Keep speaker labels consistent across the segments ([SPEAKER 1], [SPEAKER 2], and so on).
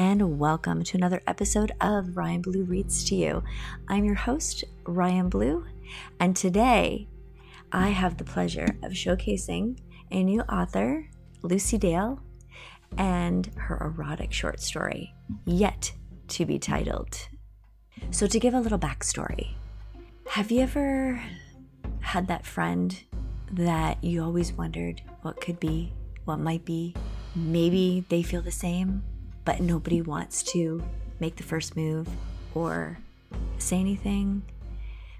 [SPEAKER 1] and welcome to another episode of Ryan Blue Reads to You. I'm your host, Ryan Blue, and today I have the pleasure of showcasing a new author, Lucy Dale, and her erotic short story, yet to be titled. So, to give a little backstory, have you ever had that friend that you always wondered what could be, what might be? Maybe they feel the same, but nobody wants to make the first move or say anything.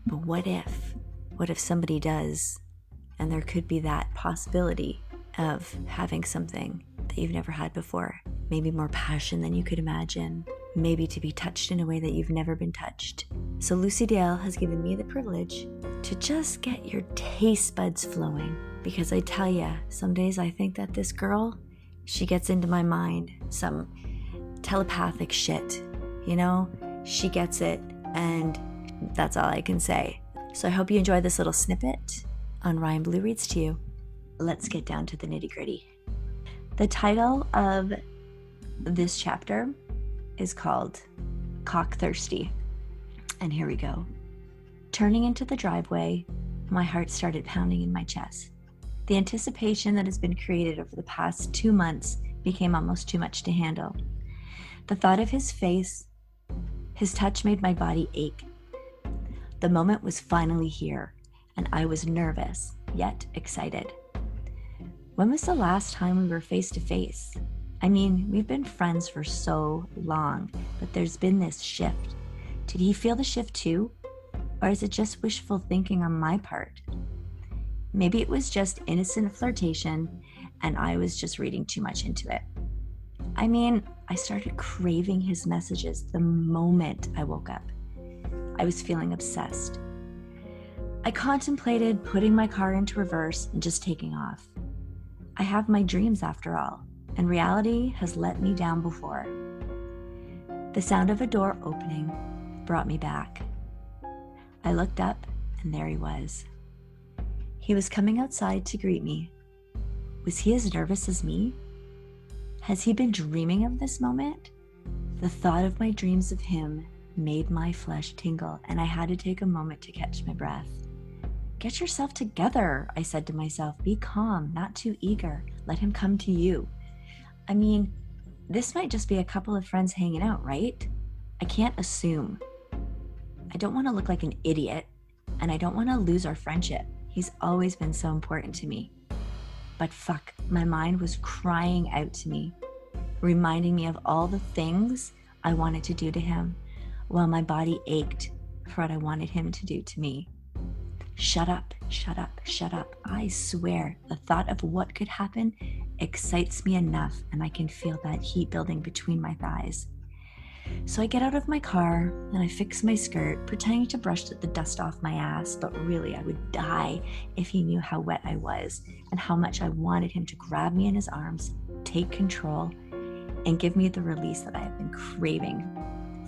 [SPEAKER 1] But what if? What if somebody does? And there could be that possibility of having something that you've never had before. Maybe more passion than you could imagine. Maybe to be touched in a way that you've never been touched. So, Lucy Dale has given me the privilege to just get your taste buds flowing. Because I tell you, some days I think that this girl, she gets into my mind some telepathic shit. You know, she gets it, and that's all I can say. So I hope you enjoy this little snippet on Ryan Blue Reads to You. Let's get down to the nitty gritty. The title of this chapter is called Cock Thirsty. And here we go. Turning into the driveway, my heart started pounding in my chest. The anticipation that has been created over the past two months became almost too much to handle. The thought of his face, his touch made my body ache. The moment was finally here, and I was nervous, yet excited. When was the last time we were face to face? I mean, we've been friends for so long, but there's been this shift. Did he feel the shift too? Or is it just wishful thinking on my part? Maybe it was just innocent flirtation and I was just reading too much into it. I mean, I started craving his messages the moment I woke up. I was feeling obsessed. I contemplated putting my car into reverse and just taking off. I have my dreams after all, and reality has let me down before. The sound of a door opening brought me back. I looked up, and there he was. He was coming outside to greet me. Was he as nervous as me? Has he been dreaming of this moment? The thought of my dreams of him made my flesh tingle, and I had to take a moment to catch my breath. Get yourself together, I said to myself. Be calm, not too eager. Let him come to you. I mean, this might just be a couple of friends hanging out, right? I can't assume. I don't want to look like an idiot, and I don't want to lose our friendship. He's always been so important to me. But fuck, my mind was crying out to me, reminding me of all the things I wanted to do to him, while my body ached for what I wanted him to do to me. Shut up, shut up, shut up. I swear, the thought of what could happen excites me enough, and I can feel that heat building between my thighs. So I get out of my car and I fix my skirt, pretending to brush the dust off my ass, but really I would die if he knew how wet I was and how much I wanted him to grab me in his arms, take control, and give me the release that I have been craving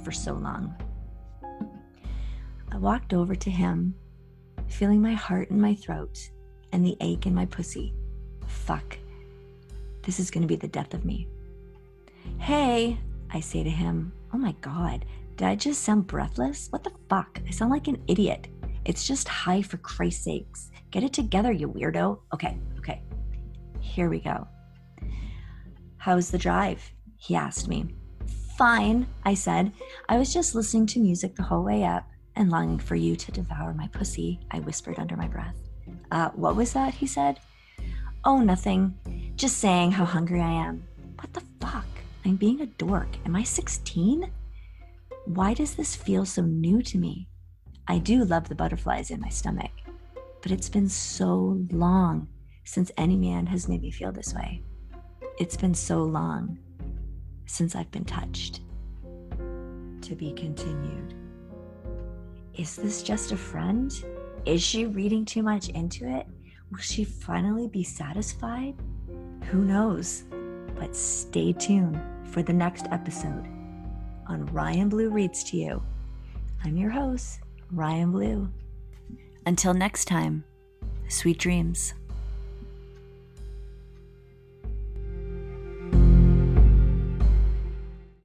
[SPEAKER 1] for so long. I walked over to him, feeling my heart in my throat and the ache in my pussy. Fuck. This is going to be the death of me. Hey, I say to him, Oh my God, did I just sound breathless? What the fuck? I sound like an idiot. It's just hi for Christ's sakes. Get it together, you weirdo. Okay, okay. Here we go. How's the drive? He asked me. Fine, I said. I was just listening to music the whole way up and longing for you to devour my pussy, I whispered under my breath. Uh, what was that? He said. Oh, nothing. Just saying how hungry I am. What the? I'm being a dork. Am I 16? Why does this feel so new to me? I do love the butterflies in my stomach, but it's been so long since any man has made me feel this way. It's been so long since I've been touched. To be continued. Is this just a friend? Is she reading too much into it? Will she finally be satisfied? Who knows? But stay tuned for the next episode on Ryan Blue Reads to You. I'm your host, Ryan Blue. Until next time, sweet dreams.